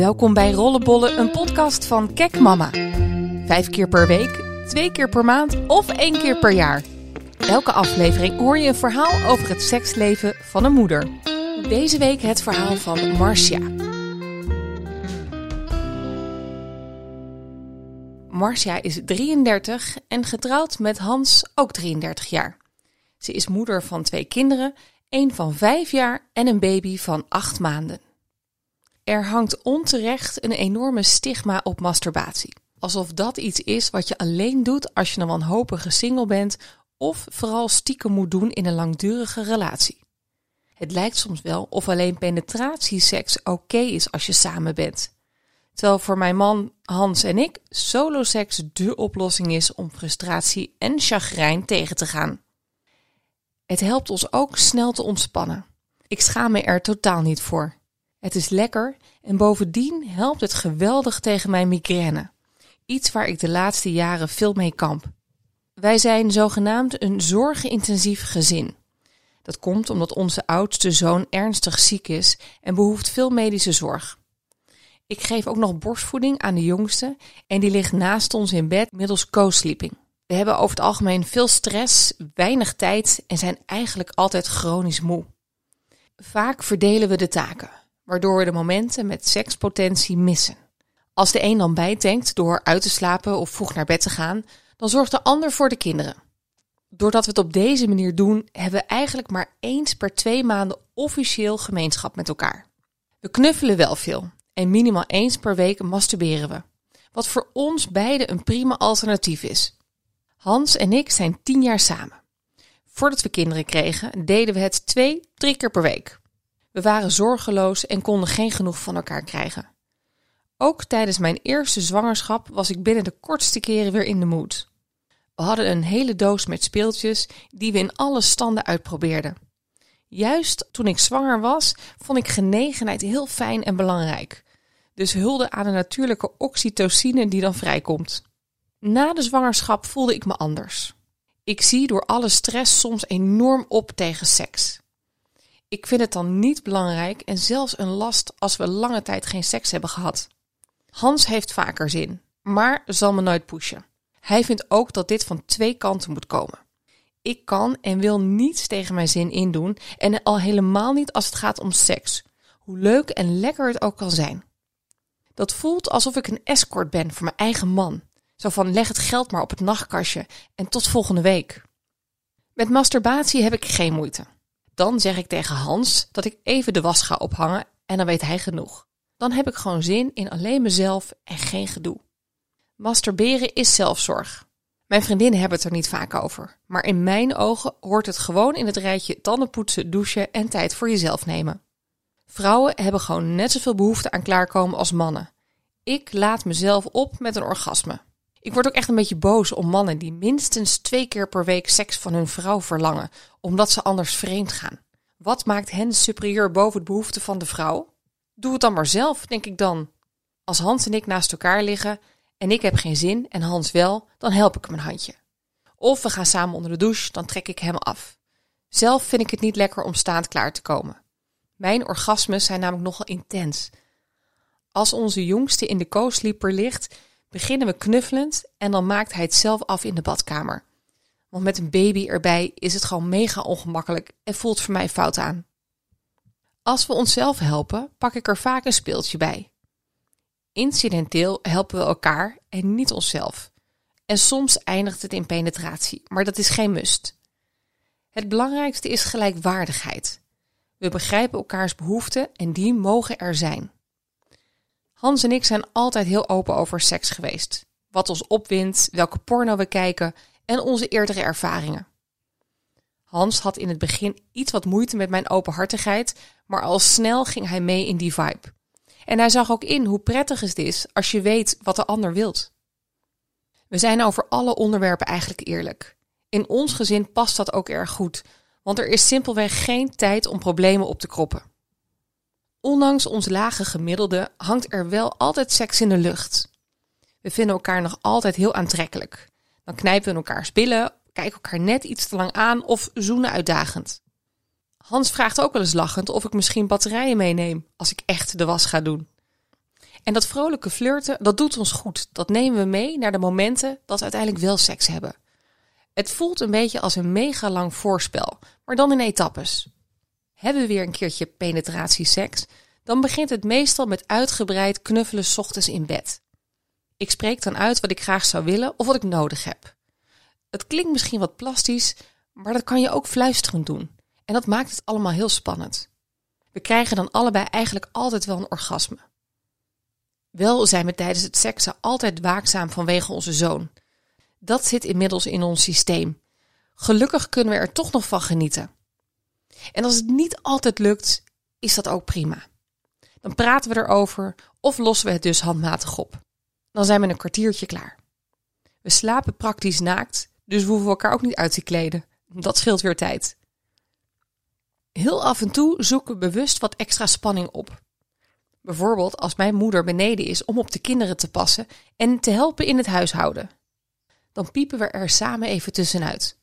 Welkom bij Rollenbollen, een podcast van Kek Mama. Vijf keer per week, twee keer per maand of één keer per jaar. Elke aflevering hoor je een verhaal over het seksleven van een moeder. Deze week het verhaal van Marcia. Marcia is 33 en getrouwd met Hans, ook 33 jaar. Ze is moeder van twee kinderen, één van vijf jaar en een baby van acht maanden. Er hangt onterecht een enorme stigma op masturbatie. Alsof dat iets is wat je alleen doet als je een wanhopige single bent of vooral stiekem moet doen in een langdurige relatie. Het lijkt soms wel of alleen penetratieseks oké is als je samen bent. Terwijl voor mijn man Hans en ik soloseks dé oplossing is om frustratie en chagrijn tegen te gaan. Het helpt ons ook snel te ontspannen. Ik schaam me er totaal niet voor. Het is lekker en bovendien helpt het geweldig tegen mijn migraine. Iets waar ik de laatste jaren veel mee kamp. Wij zijn zogenaamd een zorgintensief gezin. Dat komt omdat onze oudste zoon ernstig ziek is en behoeft veel medische zorg. Ik geef ook nog borstvoeding aan de jongste en die ligt naast ons in bed middels co-sleeping. We hebben over het algemeen veel stress, weinig tijd en zijn eigenlijk altijd chronisch moe. Vaak verdelen we de taken waardoor we de momenten met sekspotentie missen. Als de een dan bijtankt door uit te slapen of vroeg naar bed te gaan, dan zorgt de ander voor de kinderen. Doordat we het op deze manier doen, hebben we eigenlijk maar eens per twee maanden officieel gemeenschap met elkaar. We knuffelen wel veel en minimaal eens per week masturberen we. Wat voor ons beiden een prima alternatief is. Hans en ik zijn tien jaar samen. Voordat we kinderen kregen, deden we het twee, drie keer per week. We waren zorgeloos en konden geen genoeg van elkaar krijgen. Ook tijdens mijn eerste zwangerschap was ik binnen de kortste keren weer in de moed. We hadden een hele doos met speeltjes die we in alle standen uitprobeerden. Juist toen ik zwanger was, vond ik genegenheid heel fijn en belangrijk. Dus hulde aan de natuurlijke oxytocine die dan vrijkomt. Na de zwangerschap voelde ik me anders. Ik zie door alle stress soms enorm op tegen seks. Ik vind het dan niet belangrijk en zelfs een last als we lange tijd geen seks hebben gehad. Hans heeft vaker zin, maar zal me nooit pushen. Hij vindt ook dat dit van twee kanten moet komen. Ik kan en wil niets tegen mijn zin indoen en al helemaal niet als het gaat om seks, hoe leuk en lekker het ook kan zijn. Dat voelt alsof ik een escort ben voor mijn eigen man. Zo van leg het geld maar op het nachtkastje en tot volgende week. Met masturbatie heb ik geen moeite. Dan zeg ik tegen Hans dat ik even de was ga ophangen en dan weet hij genoeg. Dan heb ik gewoon zin in alleen mezelf en geen gedoe. Masturberen is zelfzorg. Mijn vriendinnen hebben het er niet vaak over, maar in mijn ogen hoort het gewoon in het rijtje tandenpoetsen, douchen en tijd voor jezelf nemen. Vrouwen hebben gewoon net zoveel behoefte aan klaarkomen als mannen. Ik laat mezelf op met een orgasme. Ik word ook echt een beetje boos om mannen die minstens twee keer per week seks van hun vrouw verlangen, omdat ze anders vreemd gaan. Wat maakt hen superieur boven de behoeften van de vrouw? Doe het dan maar zelf, denk ik dan. Als Hans en ik naast elkaar liggen en ik heb geen zin en Hans wel, dan help ik hem een handje. Of we gaan samen onder de douche, dan trek ik hem af. Zelf vind ik het niet lekker om staand klaar te komen. Mijn orgasmes zijn namelijk nogal intens. Als onze jongste in de co-sleeper ligt, beginnen we knuffelend en dan maakt hij het zelf af in de badkamer. Want met een baby erbij is het gewoon mega ongemakkelijk en voelt voor mij fout aan. Als we onszelf helpen, pak ik er vaak een speeltje bij. Incidenteel helpen we elkaar en niet onszelf. En soms eindigt het in penetratie, maar dat is geen must. Het belangrijkste is gelijkwaardigheid. We begrijpen elkaars behoeften en die mogen er zijn. Hans en ik zijn altijd heel open over seks geweest. Wat ons opwindt, welke porno we kijken en onze eerdere ervaringen. Hans had in het begin iets wat moeite met mijn openhartigheid, maar al snel ging hij mee in die vibe. En hij zag ook in hoe prettig het is als je weet wat de ander wilt. We zijn over alle onderwerpen eigenlijk eerlijk. In ons gezin past dat ook erg goed, want er is simpelweg geen tijd om problemen op te kroppen. Ondanks ons lage gemiddelde hangt er wel altijd seks in de lucht. We vinden elkaar nog altijd heel aantrekkelijk. Dan knijpen we elkaars billen, kijken elkaar net iets te lang aan of zoenen uitdagend. Hans vraagt ook wel eens lachend of ik misschien batterijen meeneem als ik echt de was ga doen. En dat vrolijke flirten, dat doet ons goed. Dat nemen we mee naar de momenten dat we uiteindelijk wel seks hebben. Het voelt een beetje als een mega lang voorspel, maar dan in etappes. Hebben we weer een keertje penetratieseks, dan begint het meestal met uitgebreid knuffelen ochtends in bed. Ik spreek dan uit wat ik graag zou willen of wat ik nodig heb. Het klinkt misschien wat plastisch, maar dat kan je ook fluisterend doen. En dat maakt het allemaal heel spannend. We krijgen dan allebei eigenlijk altijd wel een orgasme. Wel zijn we tijdens het seksen altijd waakzaam vanwege onze zoon. Dat zit inmiddels in ons systeem. Gelukkig kunnen we er toch nog van genieten. En als het niet altijd lukt, is dat ook prima. Dan praten we erover of lossen we het dus handmatig op. Dan zijn we een kwartiertje klaar. We slapen praktisch naakt, dus we hoeven elkaar ook niet uit te kleden. Dat scheelt weer tijd. Heel af en toe zoeken we bewust wat extra spanning op. Bijvoorbeeld als mijn moeder beneden is om op de kinderen te passen en te helpen in het huishouden. Dan piepen we er samen even tussenuit.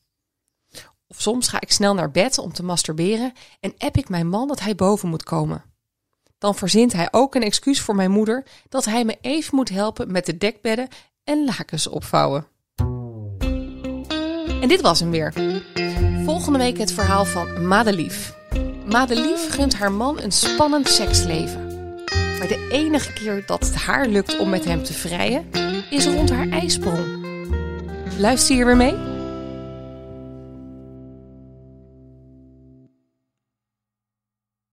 Of soms ga ik snel naar bed om te masturberen en app ik mijn man dat hij boven moet komen. Dan verzint hij ook een excuus voor mijn moeder dat hij me even moet helpen met de dekbedden en lakens opvouwen. En dit was hem weer. Volgende week het verhaal van Madelief. Madelief gunt haar man een spannend seksleven. Maar de enige keer dat het haar lukt om met hem te vrijen, is rond haar ijsprong. Luister hier weer mee?